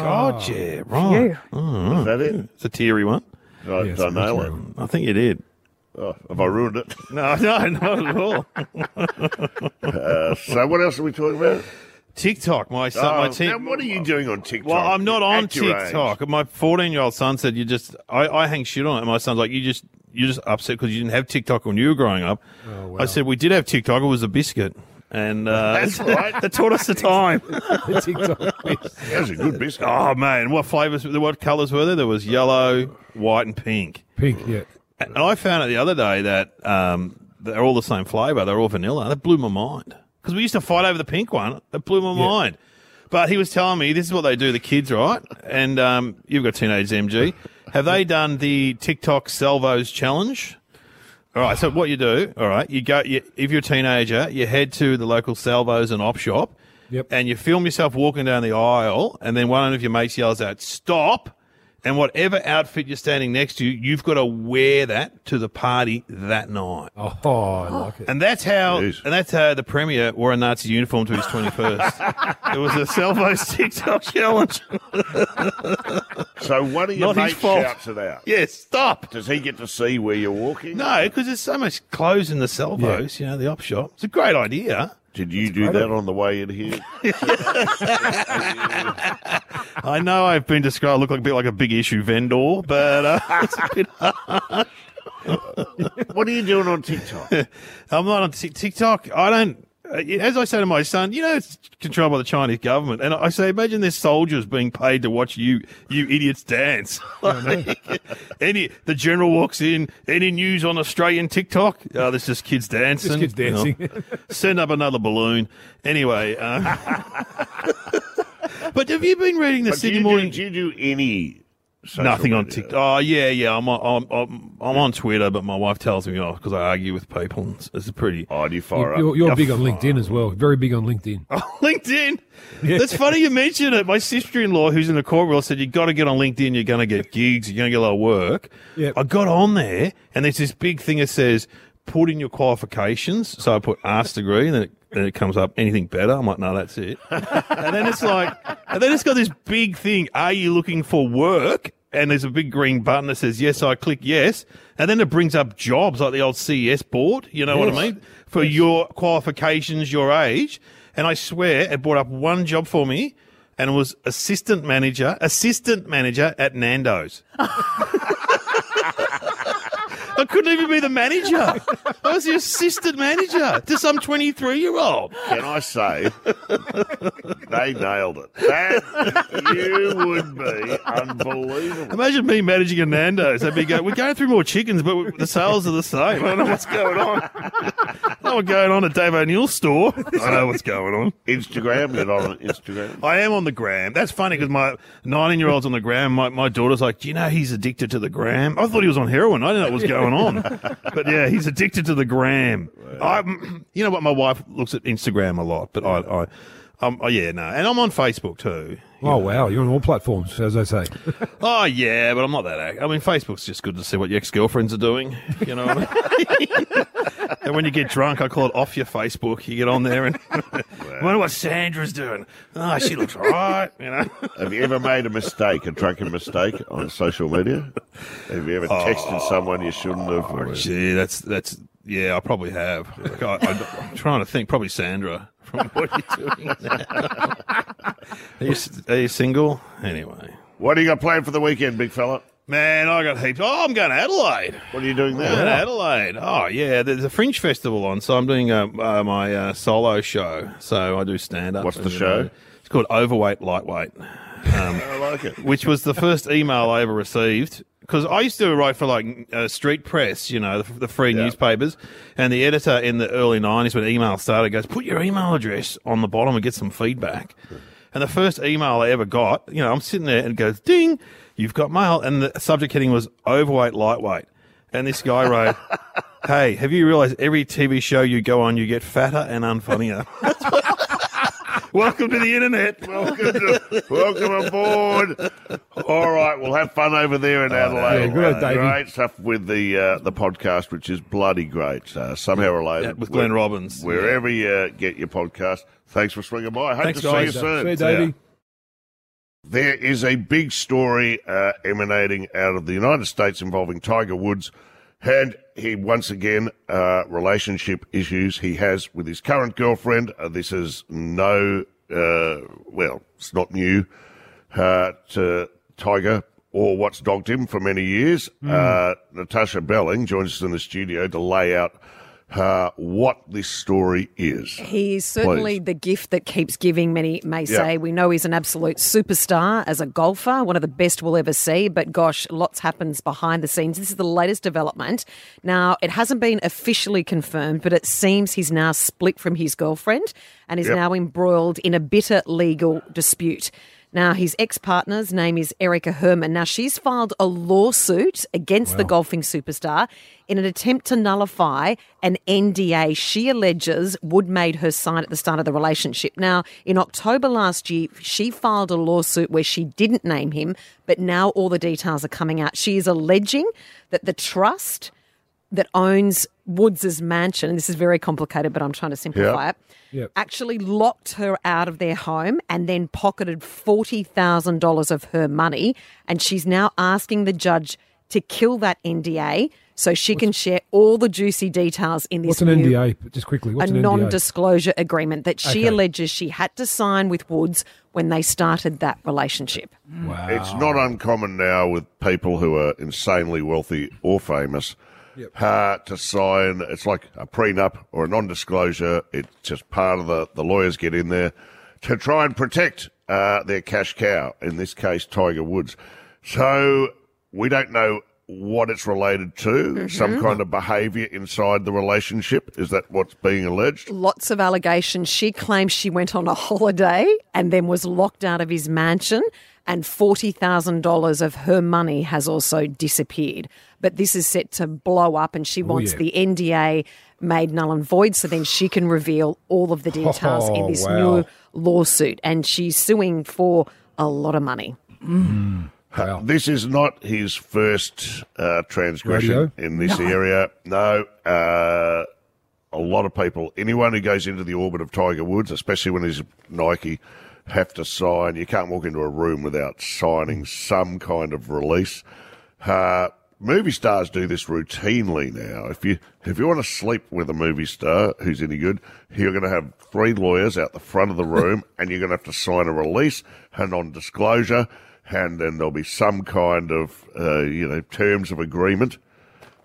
S13: God, yeah, right.
S2: Is that it?
S13: It's a teary one.
S2: I,
S3: Yes,
S2: did I nail
S3: that's
S2: it?
S13: I think you did.
S2: Oh, have I ruined it?
S13: No, no, not at all.
S2: Uh, so what else are we talking about?
S13: TikTok, my son, my
S2: Oh,
S13: team.
S2: now what are you doing on TikTok?
S13: Well, I'm not on
S2: At your age.
S13: TikTok. My 14 year old son said you just. I, I hang shit on it, and my son's like, you just you're just upset because you didn't have TikTok when you were growing up. I said we did have TikTok. It was a biscuit, and uh,
S2: That's right.
S13: that taught us the time.
S3: TikTok.
S2: That was a good biscuit.
S13: oh man, what flavors? What colours were there? There was yellow, white, and pink.
S3: Pink, yeah.
S13: And I found out the other day that um, they're all the same flavour. They're all vanilla. That blew my mind because we used to fight over the pink one. That blew my mind. But he was telling me this is what they do, the kids, right? And um, you've got teenage MG. Have they done the TikTok Salvos challenge? All right. So what you do? All right. You go. You, if you're a teenager, you head to the local Salvos and op shop.
S3: Yep.
S13: And you film yourself walking down the aisle, and then one of your mates yells out, "Stop!" And whatever outfit you're standing next to, you've got to wear that to the party that night.
S3: Oh, I like it.
S13: And that's how,
S2: Jeez.
S13: and that's how the premier wore a Nazi uniform to his 21st. it was a Salvo's TikTok challenge.
S2: So one of your
S13: Not his
S2: mates
S13: fault.
S2: shouts it out.
S13: yes, stop.
S2: Does he get to see where you're walking?
S13: No, because there's so much clothes in the Salvos, you know, the op shop. It's a great idea.
S2: Did you do that on the way in here?
S13: I know I've been described, I look like a bit like a big issue vendor, but uh, it's a bit
S2: what are you doing on TikTok?
S13: I'm not on Tik- TikTok. I don't. Uh, As I say to my son, you know, it's controlled by the Chinese government, and I say, imagine there's soldiers being paid to watch you, you idiots dance. Like, any the general walks in, any news on Australian TikTok? Oh, there's just kids dancing.
S3: Just kids
S13: You know.
S3: dancing.
S13: Send up another balloon. Anyway, uh, but have you been reading the
S2: But do
S13: Sydney
S2: you, do,
S13: Morning?
S2: do you do any? Social
S13: Nothing on? TikTok. Oh yeah, yeah. I'm on, I'm, I'm, I'm on Twitter, but my wife tells me oh, off because I argue with people. and It's, it's pretty.
S2: Oh, do you fire
S3: You're,
S2: up?
S3: you're big on LinkedIn as well. Very big on LinkedIn.
S13: Oh, LinkedIn. That's funny you mention it. My sister-in-law, who's in the court world, said you got to get on LinkedIn. You're going to get gigs. You're going to get a lot of work.
S3: Yep.
S13: I got on there, and there's this big thing that says put in your qualifications. So I put arts degree, and then it, then it comes up anything better. I'm like, no, that's it. and then it's like, and then it's got this big thing. Are you looking for work? And there's a big green button that says yes. I click yes, and then it brings up jobs like the old CES board. You know what I mean? For your qualifications, your age. And I swear it brought up one job for me, and it was assistant manager, assistant manager at Nando's. I couldn't even be the manager. I was the assistant manager to some 23 year old.
S2: Can I say they nailed it? That you would be unbelievable.
S13: Imagine me managing a Nando's. I'd be going, we're going through more chickens, but the sales are the same. I don't know what's going on. I know what's going on at Dave O'Neill's store. I know what's going on.
S2: Instagram, you're not on Instagram.
S13: I am on the gram. That's funny because my 19 year old's on the gram. My, my daughter's like, Do you know he's addicted to the gram? I thought he was on heroin. I didn't know what was going on. But yeah, he's addicted to the gram. I, you know what? My wife looks at Instagram a lot, but I, I, um, oh yeah, no. And I'm on Facebook too.
S3: Oh, wow. You're on all platforms, as they say.
S13: Oh yeah, but I'm not that. Act- I mean, Facebook's just good to see what your ex girlfriends are doing. You know what I mean? and when you get drunk, I call it off your Facebook. You get on there and wonder what Sandra's doing. Oh, she looks right. You know.
S2: Have you ever made a mistake, a drunken mistake on social media? Have you ever texted someone you shouldn't have? or-
S13: Gee, that's that's yeah. I probably have. I, am trying to think. Probably Sandra. From what are you doing now? are, you, are you single? Anyway,
S2: What do you got planned for the weekend, big fella?
S13: man, I got heaps. Oh, I'm going to Adelaide.
S2: What are you doing
S13: I'm going to
S2: there?
S13: Adelaide. Oh yeah, there's a Fringe Festival on, so I'm doing uh, uh, my uh, solo show. So I do stand up.
S2: What's the show?
S13: It's called Overweight Lightweight. Um,
S2: I like it.
S13: which was the first email I ever received. Because I used to write for like uh, Street Press, you know, the, the free
S2: Yeah.
S13: newspapers, and the editor in the early '90s when email started goes, "Put your email address on the bottom and get some feedback." And the first email I ever got, you know, I'm sitting there and it goes, "Ding, you've got mail," and the subject heading was "Overweight, lightweight," and this guy wrote. Hey, have you realised every TV show you go on, you get fatter and unfunnier? Welcome to the internet.
S2: Welcome, to, welcome aboard. All right, we'll have fun over there in Adelaide.
S3: yeah, good, Davey.
S2: Great stuff with the uh, the podcast, which is bloody great. Uh, somehow related
S13: Yeah, with Glenn Robbins.
S2: Wherever you uh, get your podcast. Thanks for swinging by. Hope
S13: Thanks,
S2: to
S13: guys.
S2: see you soon.
S3: See you, Davey.
S2: There is a big story uh, emanating out of the United States involving Tiger Woods, and he once again uh, relationship issues he has with his current girlfriend. Uh, this is no, uh, well, it's not new uh, to Tiger or what's dogged him for many years. Uh, Natasha Belling joins us in the studio to lay out uh, what this story is.
S5: He's certainly
S2: Please.
S5: the gift that keeps giving, many may
S2: Yeah.
S5: say. We know he's an absolute superstar as a golfer, one of the best we'll ever see, but gosh, lots happens behind the scenes. This is the latest development. Now, it hasn't been officially confirmed, but it seems he's now split from his girlfriend and is
S2: Yep.
S5: now embroiled in a bitter legal dispute. Now, his ex partner's name is Erica Herman. Now, she's filed a lawsuit against the golfing superstar in an attempt to nullify an NDA she alleges Wood made her sign at the start of the relationship. Now, in October last year, she filed a lawsuit where she didn't name him, but now all the details are coming out. She is alleging that the trust that owns Woods' mansion, and this is very complicated, but I'm trying to simplify
S2: Yeah.
S5: it,
S3: Yep.
S5: actually locked her out of their home and then pocketed $40,000 of her money. And she's now asking the judge to kill that NDA so she can share all the juicy details in this
S3: What's an
S5: new
S3: NDA? Just quickly, what's
S5: a
S3: an
S5: non-disclosure agreement that she
S3: Okay.
S5: alleges she had to sign with Woods when they started that relationship.
S3: Wow.
S2: It's not uncommon now with people who are insanely wealthy or famous uh, to sign. It's like a prenup or a non-disclosure. It's just part of the the lawyers get in there to try and protect uh, their cash cow. In this case, Tiger Woods. So we don't know what it's related to. Some kind of behaviour inside the relationship. Is that what's being alleged?
S5: Lots of allegations. She claims she went on a holiday and then was locked out of his mansion, and $40,000 of her money has also disappeared. But this is set to blow up, and she wants
S3: yeah.
S5: the NDA made null and void so then she can reveal all of the details in
S3: Oh,
S5: this
S3: wow.
S5: new lawsuit. And she's suing for a lot of money.
S3: Wow.
S2: This is not his first uh, transgression
S3: Radio?
S2: in this area. No, uh, a lot of people, anyone who goes into the orbit of Tiger Woods, especially when he's Nike, have to sign. You can't walk into a room without signing some kind of release. Uh, movie stars do this routinely now. If you if you want to sleep with a movie star who's any good, you're going to have three lawyers out the front of the room, and you're going to have to sign a release, and non-disclosure, and then there'll be some kind of uh, you know terms of agreement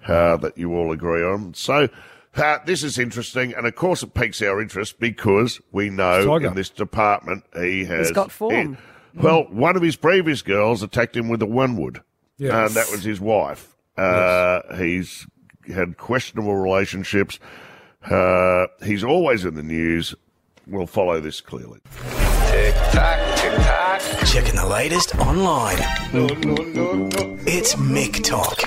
S2: uh, that you all agree on. So. Uh, this is interesting, and of course, it piques our interest because we know
S3: Tiger.
S2: in this department he has
S5: got form.
S2: he- well, one of his previous girls attacked him with a one wood,
S3: Yes.
S2: and that was his wife. Uh, He's had questionable relationships. Uh, he's always in the news. We'll follow this clearly.
S1: Tick tock, tick tock. Checking the latest online. It's Mick Talk.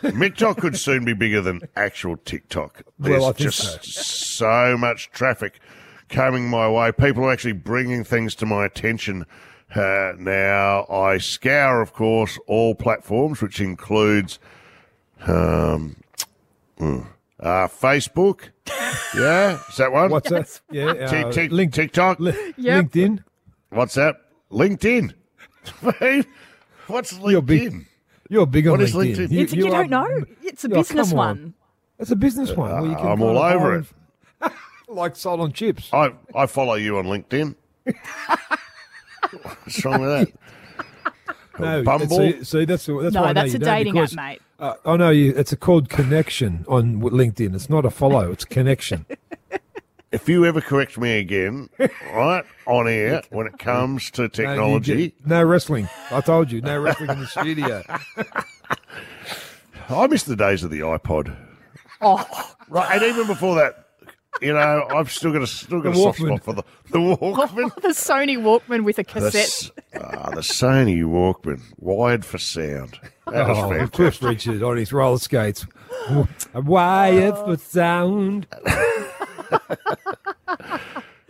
S2: TikTok could soon be bigger than actual TikTok. There's
S3: Well,
S2: just so. much traffic coming my way. People are actually bringing things to my attention uh, now. I scour, of course, all platforms, which includes um, mm, uh, Facebook. Yeah, is that one?
S3: What's that? Yeah, uh,
S2: Tick- tick-
S3: link,
S2: TikTok.
S3: li-
S4: Yep.
S3: LinkedIn.
S2: What's that? LinkedIn. What's LinkedIn?
S3: You're big. You're big on
S2: What is
S3: LinkedIn.
S2: LinkedIn?
S4: You, you,
S3: are-
S4: don't know? It's a
S3: Oh,
S4: business
S3: come on.
S4: one.
S3: It's a business one. where you can
S2: I'm all over it.
S3: and- like salt on chips.
S2: I, I follow you on LinkedIn. What's wrong with that?
S3: No,
S2: Bumble?
S3: See, see, that's that's
S4: No,
S3: why
S4: that's a
S3: don't,
S4: dating app, mate.
S3: Uh, I know you. It's a called connection on LinkedIn. It's not a follow. It's connection.
S2: If you ever correct me again, right, on air, when it comes to technology,
S3: get- No, wrestling. I told you, no wrestling in the studio.
S2: I miss the days of the iPod.
S4: Oh,
S2: Right, and even before that, you know, I've still got a still got
S3: The
S2: a soft
S3: Walkman.
S2: spot for the the Walkman.
S4: the Sony Walkman with a cassette.
S2: s- ah, the Sony Walkman, wired for sound. That was
S3: Oh,
S2: fantastic.
S3: Cliff Richard on his roller skates. Wired for sound.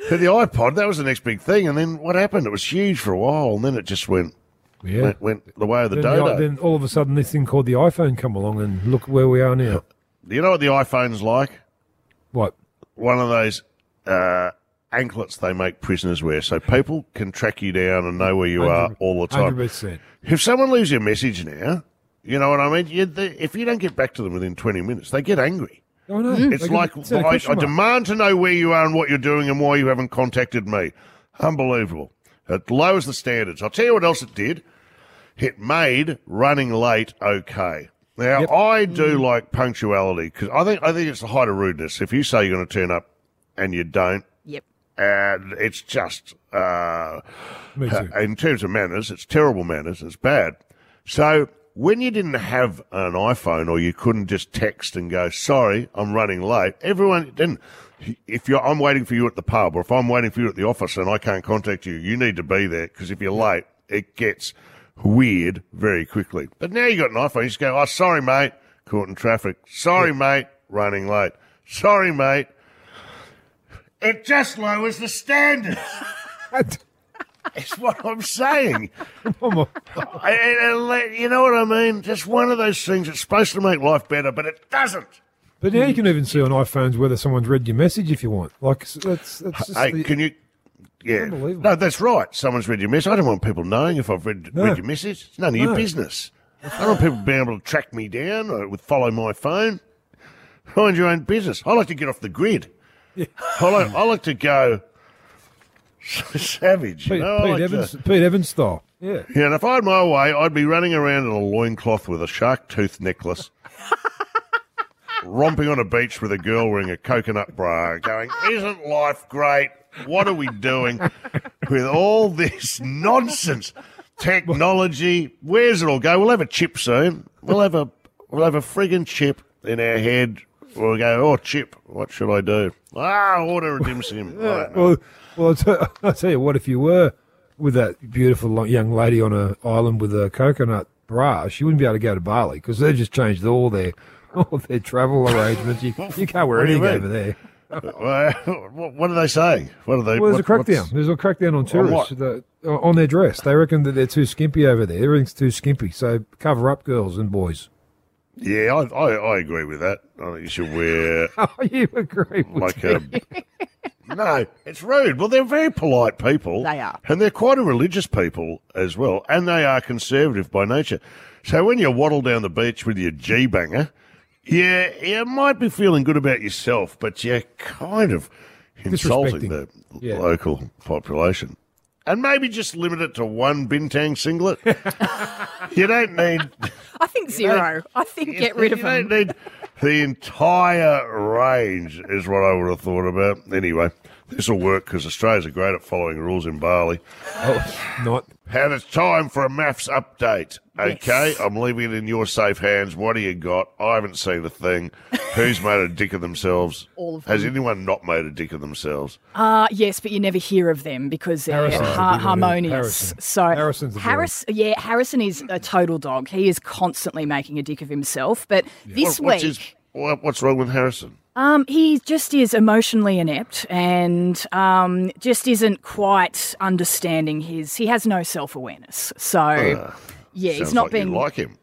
S2: For the iPod, that was the next big thing. And then what happened? It was huge for a while, and then it just went
S3: Yeah.
S2: went, went the way of the
S3: Then,
S2: dodo.
S3: the- then all of a sudden, this thing called the iPhone come along, and look where we are now.
S2: Do you know what the iPhone's like?
S3: What?
S2: One of those uh, anklets they make prisoners wear, so people can track you down and know where you are all the time.
S3: Hundred percent.
S2: If someone leaves you a message now, you know what I mean. You, they, if you don't get back to them within twenty minutes, they get angry.
S3: Oh no!
S2: It's
S3: They can
S2: like
S3: set a
S2: I, I demand to know where you are and what you're doing and why you haven't contacted me. Unbelievable. It lowers the standards. I'll tell you what else it did. It made running late okay. Now
S3: Yep.
S2: I do like punctuality because I think I think it's the height of rudeness. If you say you're going to turn up and you don't,
S4: Yep.
S2: and it's just uh,
S3: Me too.
S2: in terms of manners, it's terrible manners. It's bad. So when you didn't have an iPhone or you couldn't just text and go, sorry, I'm running late, everyone didn't. If you're, I'm waiting for you at the pub or if I'm waiting for you at the office and I can't contact you, you need to be there because if you're late, it gets weird very quickly. But now you got an iPhone, you just go, oh, sorry, mate, caught in traffic. Sorry, mate, running late. Sorry, mate. It just lowers the standards. It's what I'm saying. Oh, and- and you know what I mean? Just one of those things that's supposed to make life better, but it doesn't.
S3: But now you can even see on iPhones whether someone's read your message if you want. Like that's, that's just
S2: Hey,
S3: the-
S2: can you? Yeah, no, that's right. Someone's read your message. I don't want people knowing if I've read,
S3: No.
S2: read your message. It's none of your business. I don't want people being able to track me down or with follow my phone. Mind your own business. I like to get off the grid. I like I like to go savage.
S3: Pete,
S2: you know?
S3: Pete
S2: like to-
S3: Evans, Pete Evans style. Yeah.
S2: Yeah, and if I had my way, I'd be running around in a loincloth with a shark tooth necklace, romping on a beach with a girl wearing a coconut bra, going, Isn't life great? What are we doing with all this nonsense? Technology, where's it all go? We'll have a chip soon. We'll have a we'll have a friggin' chip in our head. We'll go, oh chip, what should I do? Ah, order a dim sim. I don't know.
S3: Well, well, I'll, tell, I'll tell you what. If you were with that beautiful young lady on an island with a coconut bra, she wouldn't be able to go to Bali because they've just changed all their all their travel arrangements. You, you can't wear
S2: do
S3: anything over there.
S2: Well, what, what are they saying? What are they?
S3: Well, there's
S2: what-
S3: a crackdown. There's a crackdown on tourists
S2: what?
S3: that- uh, on their dress. They reckon that they're too skimpy over there. Everything's too skimpy. So cover up, girls and boys.
S2: Yeah, I, I, I agree with that. I think you should wear
S3: Oh, you agree with
S2: like
S3: me?
S2: a. no, it's rude. Well, they're very polite people.
S4: They are.
S2: And they're quite a religious people as well. And they are conservative by nature. So when you waddle down the beach with your G banger, yeah, you might be feeling good about yourself, but you're kind of insulting the
S3: Yeah.
S2: local population. And maybe just limit it to one bintang singlet. you don't need
S4: I think zero. I think get rid of
S2: you don't
S4: them.
S2: need the entire range, is what I would have thought about. Anyway, this will work because Australians are great at following rules in Bali.
S3: Oh, not.
S2: And it's time for a MAFS update. Okay, I'm leaving it in your safe hands. What do you got? I haven't seen a thing. Who's made a dick of themselves?
S4: All of
S2: Has
S4: them.
S2: anyone not made a dick of themselves?
S4: Uh, yes, but you never hear of them because they're
S3: Harrison's the
S4: har-
S3: big one,
S4: harmonious.
S3: Harrison.
S4: So
S3: Harrison's the big
S4: Harris, yeah, Harrison is a total dog. He is constantly making a dick of himself. But this
S2: What- what's
S4: week,
S2: his- what- what's wrong with Harrison?
S4: Um, he just is emotionally inept and um, just isn't quite understanding his. He has no self awareness. So, yeah, he's not
S2: like
S4: being.
S2: you like him.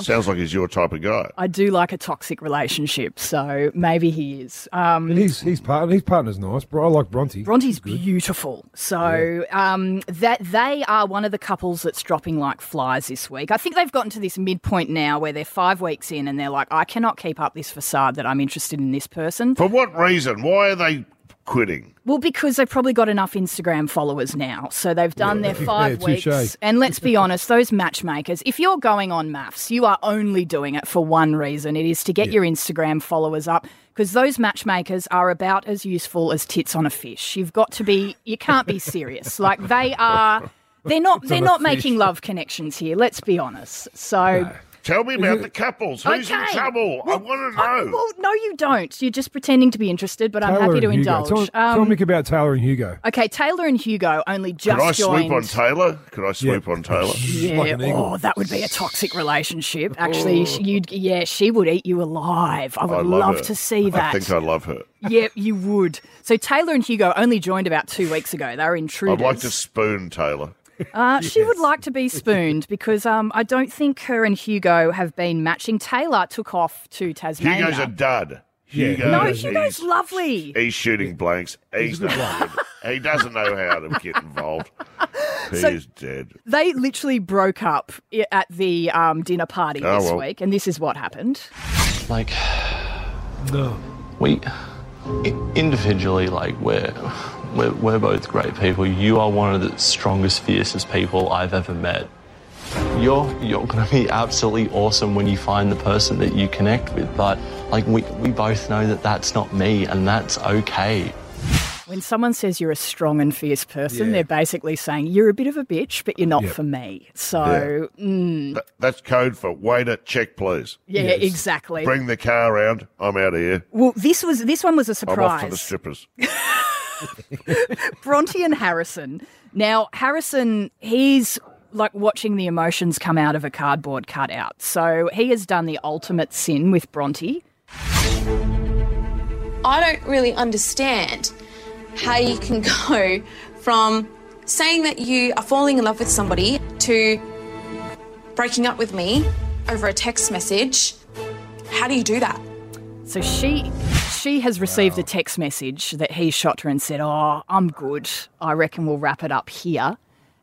S2: Sounds like he's your type of guy.
S4: I do like a toxic relationship, so maybe he is. Um,
S3: And his his partner his partner's nice. Bro, I like Bronte.
S4: Bronte's beautiful. So um, that they are one of the couples that's dropping like flies this week. I think they've gotten to this midpoint now where they're five weeks in and they're like, I cannot keep up this facade that I'm interested in this person.
S2: For what reason? Why are they quitting?
S4: Well, because they've probably got enough Instagram followers now. So they've done their five
S3: Yeah,
S4: weeks.
S3: touche.
S4: And let's be honest, those matchmakers, if you're going on MAFS, you are only doing it for one reason. It is to get your Instagram followers up. Because those matchmakers are about as useful as tits on a fish. You've got to be you can't be serious. like they are they're not they're not
S3: fish.
S4: making love connections here, let's be honest. So
S2: Tell me about the couples. Who's in
S4: Okay.
S2: trouble? I want to
S4: I-
S2: know.
S4: well, no, you don't. You're just pretending to be interested, but I'm happy to
S3: Hugo.
S4: indulge.
S3: Tell,
S4: Um,
S3: tell Mick about Taylor and Hugo.
S4: Okay, Taylor and Hugo only just
S2: Could I
S4: joined.
S2: swoop on Taylor? Could I swoop on Taylor?
S4: Yeah,
S3: Like
S4: oh, that would be a toxic relationship. Actually, sh you'd yeah, she would eat you alive. I would
S2: I love,
S4: love to see that.
S2: I think I love her.
S4: yeah, you would. So Taylor and Hugo only joined about two weeks ago. They were
S2: I'd like to spoon Taylor.
S4: Uh, She would like to be spooned because um, I don't think her and Hugo have been matching. Taylor took off to Tasmania.
S2: Hugo's a dud. Hugo,
S4: no,
S2: he's-
S4: Hugo's lovely.
S2: He's shooting blanks. He's not good. He doesn't know how to get involved. He
S4: So-
S2: is dead.
S4: They literally broke up at the um, dinner party
S2: Oh,
S4: this
S2: well.
S4: week, and this is what happened.
S14: Like,
S3: No.
S14: we individually, like, we're, we're, we're both great people. You are one of the strongest, fiercest people I've ever met. You're, you're going to be absolutely awesome when you find the person that you connect with, but, like, we, we both know that that's not me, and that's okay.
S4: When someone says you're a strong and fierce person,
S2: Yeah.
S4: they're basically saying you're a bit of a bitch, but you're not
S2: Yep.
S4: for me. So, mm,
S2: Th- that's code for waiter, check please.
S4: yeah, exactly.
S2: Bring the car around. I'm out of here.
S4: well, this was this one was a
S2: I'm off to the
S4: surprise.
S2: strippers.
S4: Bronte and Harrison. Now, Harrison, he's like watching the emotions come out of a cardboard cutout. So he has done the ultimate sin with Bronte.
S15: I don't really understand how you can go from saying that you are falling in love with somebody to breaking up with me over a text message. How do you do that?
S4: So she she has received a text message that he shot her and said, "Oh, I'm good. I reckon we'll wrap it up here."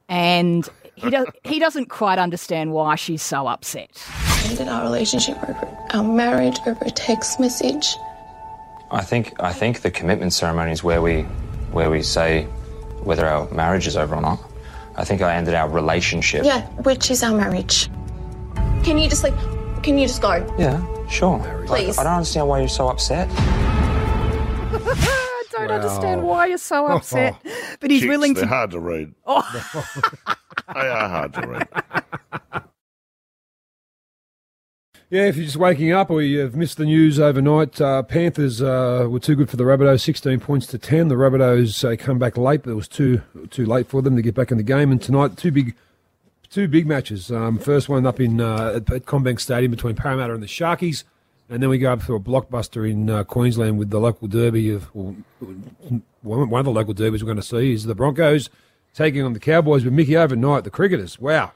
S4: And he does he doesn't quite understand why she's so upset.
S15: Ended our relationship over our marriage over a text message.
S16: I think I think the commitment ceremony is where we where we say whether our marriage is over or not. I think I ended our relationship.
S15: Yeah, which is our marriage. Can you just like, can you just go?
S16: Yeah, sure.
S15: Please.
S16: I don't understand why you're so upset.
S4: I don't understand why you're so upset. But he's
S2: Chicks,
S4: willing
S2: They're
S4: to
S2: hard to read.
S4: Oh.
S2: they are hard to read.
S3: Yeah, if you're just waking up or you've missed the news overnight, uh, Panthers uh, were too good for the Rabbitohs, 16 points to 10. The Rabbitohs uh, come back late, but it was too too late for them to get back in the game. And tonight, two big two big matches. Um, first one up in uh, at, CommBank Stadium between Parramatta and the Sharkies. And then we go up to a blockbuster in uh, Queensland with the local derby of well, one of the local derbies we're going to see is the Broncos taking on the Cowboys with Mickey overnight. The cricketers, wow.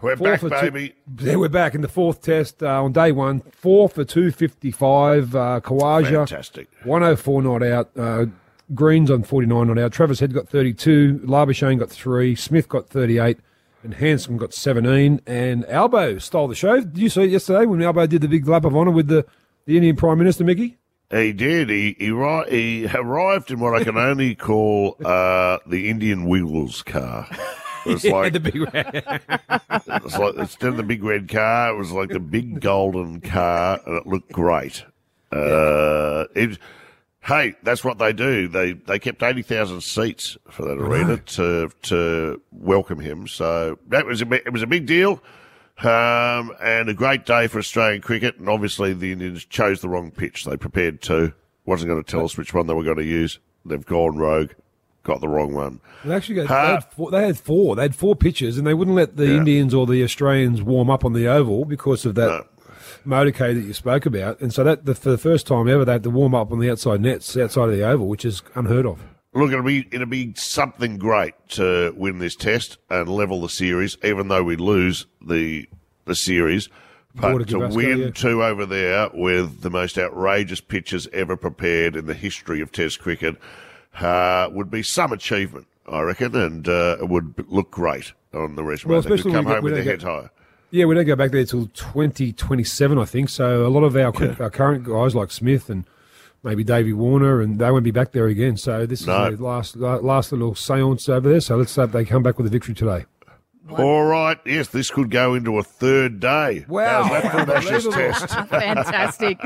S2: We're
S3: Four
S2: back,
S3: for two-
S2: baby.
S3: yeah, we're back in the fourth test uh, on day one. Four for 255. Uh, Khawaja.
S2: Fantastic.
S3: 104 not out. Uh, Greens on 49 not out. Travis Head got 32. Labuschagne got three. Smith got 38. And Handscomb got 17. And Albo stole the show. Did you see it yesterday when Albo did the big lap of honour with the, the Indian Prime Minister, Mickey?
S2: He did. He he, he arrived in what I can only call uh, the Indian Wiggles car. It was
S3: Yeah,
S2: like
S3: the big
S2: it was like instead of the big red car, it was like the big golden car, and it looked great. Uh, it, hey, that's what they do. They they kept eighty thousand seats for that arena to to welcome him. So that was a it was a big deal. Um, and a great day for Australian cricket. And obviously, the Indians chose the wrong pitch. They prepared two. Wasn't going to tell us which one they were going to use. They've gone rogue. Got the wrong one.
S3: They actually got,
S2: Huh?
S3: they, had four, they had four. They had four pitches, and they wouldn't let the
S2: Yeah.
S3: Indians or the Australians warm up on the oval because of that motorcade that you spoke about. And so that the, for the first time ever, they had to warm up on the outside nets outside of the oval, which is unheard of.
S2: Look, it'll be it'll be something great to win this test and level the series, even though we lose the the series. But to win
S3: yeah.
S2: two over there with the most outrageous pitches ever prepared in the history of Test cricket uh, would be some achievement, I reckon, and uh, it would look great on the resume.
S3: Well,
S2: they could come home with their
S3: head
S2: high.
S3: Yeah, we don't go back there till 2027, I think. So a lot of our, our current guys like Smith and maybe Davey Warner, and they won't be back there again. So this
S2: No.
S3: is the last last little seance over there. So let's hope they come back with a victory today.
S2: All right, yes, this could go into a third day.
S3: Wow.
S2: How's that for an Ashes
S3: Unbelievable.
S2: test?
S4: Fantastic.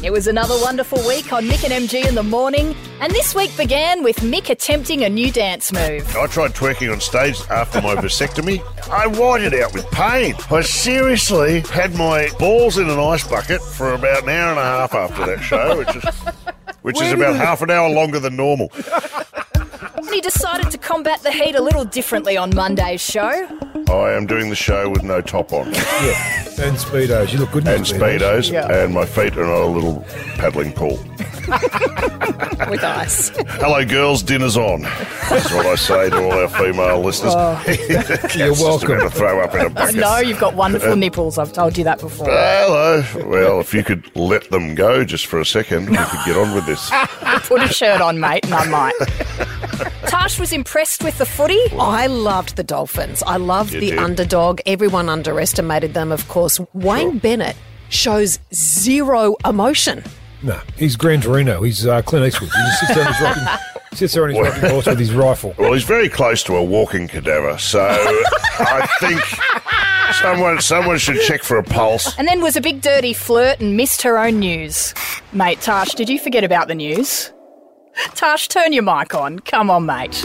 S4: It was another wonderful week on Mick and MG in the morning, and this week began with Mick attempting a new dance move.
S2: I tried twerking on stage after my vasectomy. I whited out with pain. I seriously had my balls in an ice bucket for about an hour and a half after that show, which is which is about half an hour longer than normal.
S4: And he decided to combat the heat a little differently on Monday's show.
S2: I am doing the show with no top on.
S3: Yeah, and speedos. You look good. in
S2: And speedos,
S4: Yeah.
S2: and my feet are in a little paddling pool.
S5: with ice.
S2: Hello, girls, dinner's on. That's what I say to all our female listeners.
S4: Oh.
S3: You're welcome.
S2: to throw up in a bucket.
S4: No, you've got wonderful nipples. I've told you that before.
S2: Hello. Well, if you could let them go just for a second, we could get on with this.
S4: Put a shirt on, mate, and I might. Tash was impressed with the footy.
S5: I loved the Dolphins. I loved
S2: You
S5: the
S2: did.
S5: underdog. Everyone underestimated them, of course. Wayne Bennett shows zero emotion.
S3: No, he's Gran Torino. He's uh, Clint Eastwood. He just sits there on his rocking, sits there on his rocking horse with his rifle.
S2: Well, he's very close to a walking cadaver, so I think someone someone should check for a pulse.
S4: And then was a big dirty flirt and missed her own news. Mate, Tash, did you forget about the news? Tash, turn your mic on. Come on, mate.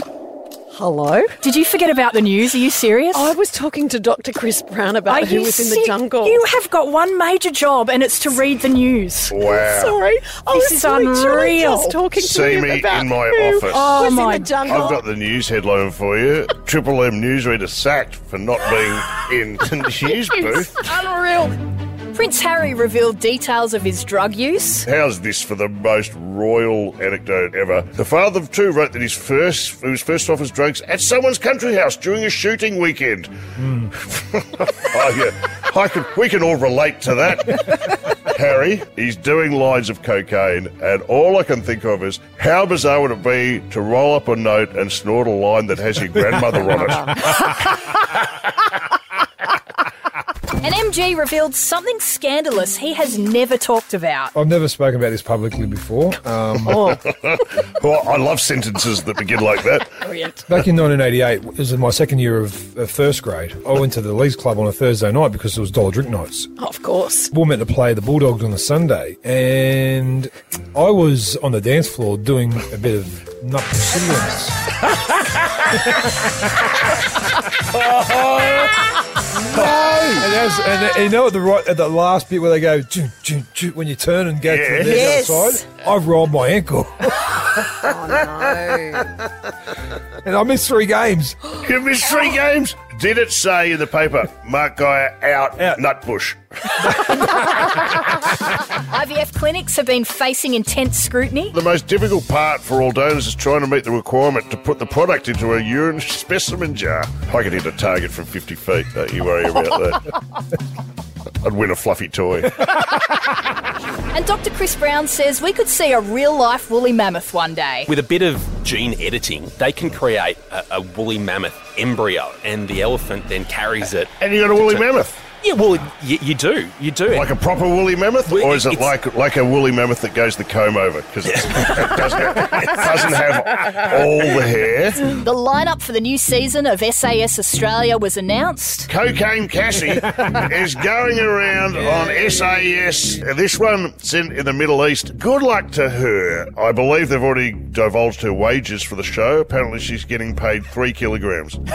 S5: Hello?
S4: Did you forget about the news? Are you serious?
S5: I was talking to Dr. Chris Brown about
S4: Are
S5: who
S4: you
S5: was in the jungle.
S4: You have got one major job, and it's to read the news.
S2: Wow.
S5: Sorry, I
S4: This
S5: was
S4: is unreal.
S5: Just talking to
S2: See
S5: him
S2: me
S5: about
S2: in my
S5: who
S2: office.
S4: Oh,
S5: was
S4: my
S5: in the jungle.
S2: I've got the news headline for you. Triple M newsreader sacked for not being in the news booth.
S4: Unreal. Prince Harry revealed details of his drug use.
S2: How's this for the most royal anecdote ever? The father of two wrote that his first he was first off his drugs at someone's country house during a shooting weekend. Hmm. oh, yeah. I can, we can all relate to that. Harry, he's doing lines of cocaine, and all I can think of is how bizarre would it be to roll up a note and snort a line that has your grandmother on it?
S4: And MG revealed something scandalous he has never talked about.
S3: I've never spoken about this publicly before. Um,
S2: well, I love sentences that begin like that.
S4: Brilliant.
S3: Back in 1988, it was in my second year of, of first grade. I went to the Leagues Club on a Thursday night because it was dollar drink nights.
S5: Of course.
S3: We were meant to play the Bulldogs on a Sunday, and I was on the dance floor doing a bit of nut silliness. And, as, and you know at the right at the last bit where they go "Choo, choo, choo," when you turn and go to the
S5: Yes.
S3: other side, I've rolled my ankle
S5: Oh no.
S3: and I missed three games.
S2: You missed three games. Did it say in the paper, Mark Geyer out, Nutbush?
S4: IVF clinics have been facing intense scrutiny.
S2: The most difficult part for all donors is trying to meet the requirement to put the product into a urine specimen jar. I could hit a target from 50 feet, don't you worry about that. I'd win a fluffy toy.
S4: And Dr. Chris Brown says we could see a real life woolly mammoth one day.
S17: With a bit of gene editing, they can create a, a woolly mammoth embryo, and the elephant then carries it.
S2: And you got a woolly mammoth?
S17: Yeah, well, you, you do. You do.
S2: Like a proper woolly mammoth?
S17: Well,
S2: Or is it
S17: it's-
S2: like like a woolly mammoth that goes the comb over? Because it doesn't, it doesn't have all the hair.
S4: The lineup for the new season of SAS Australia was announced.
S2: Cocaine Cassie is going around on SAS. This one sent in the Middle East. Good luck to her. I believe they've already divulged her wages for the show. Apparently, she's getting paid three kilograms.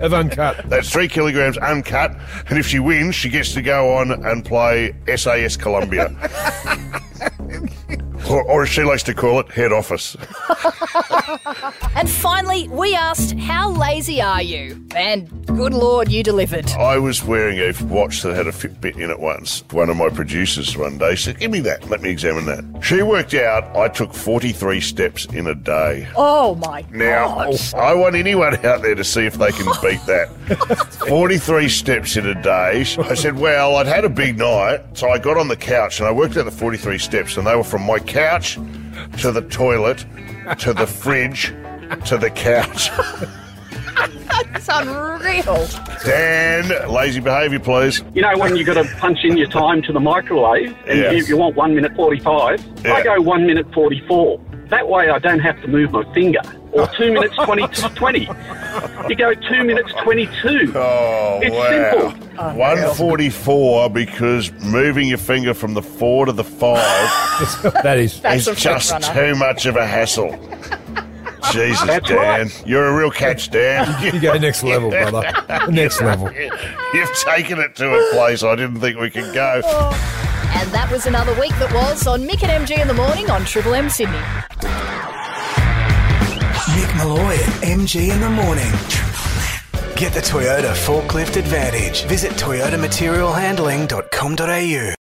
S3: of uncut.
S2: That's three kilograms uncut. And if she wins, she gets to go on and play SAS Colombia. or, or as she likes to call it, head office.
S4: And finally, we asked, How lazy are you? And good lord, you delivered.
S2: I was wearing a watch that had a Fitbit in it once. One of my producers one day said, Give me that. Let me examine that. She worked out I took 43 steps in a day.
S4: Oh my
S2: Now,
S4: god.
S2: Now, I want anyone out there to see if they can beat that. 43 steps in a day. I said, Well, I'd had a big night, so I got on the couch and I worked out the 43 steps, and they were from my couch to the toilet to the fridge to the couch.
S4: That's unreal.
S2: Dan, lazy behaviour, please.
S18: You know when you've got to punch in your time to the microwave and
S2: Yes.
S18: you, you want one minute forty-five.
S2: Yeah.
S18: I go one minute forty-four. That way I don't have to move my finger. Or two minutes 20, 20. You go two minutes twenty-two.
S2: Oh,
S18: It's
S2: wow.
S18: simple.
S2: 144 because moving your finger from the four to the five
S3: that is
S2: is just too much of a hassle. Jesus,
S3: That's
S2: Dan.
S3: right.
S2: You're a real catch, Dan.
S3: You go next level, brother. Next level.
S2: You've taken it to a place I didn't think we could go.
S4: And that was another week that was on Mick and MG in the morning on Triple M Sydney.
S1: Molloy and MG in the morning. Get the Toyota forklift advantage. Visit toyotamaterialhandling.com.au.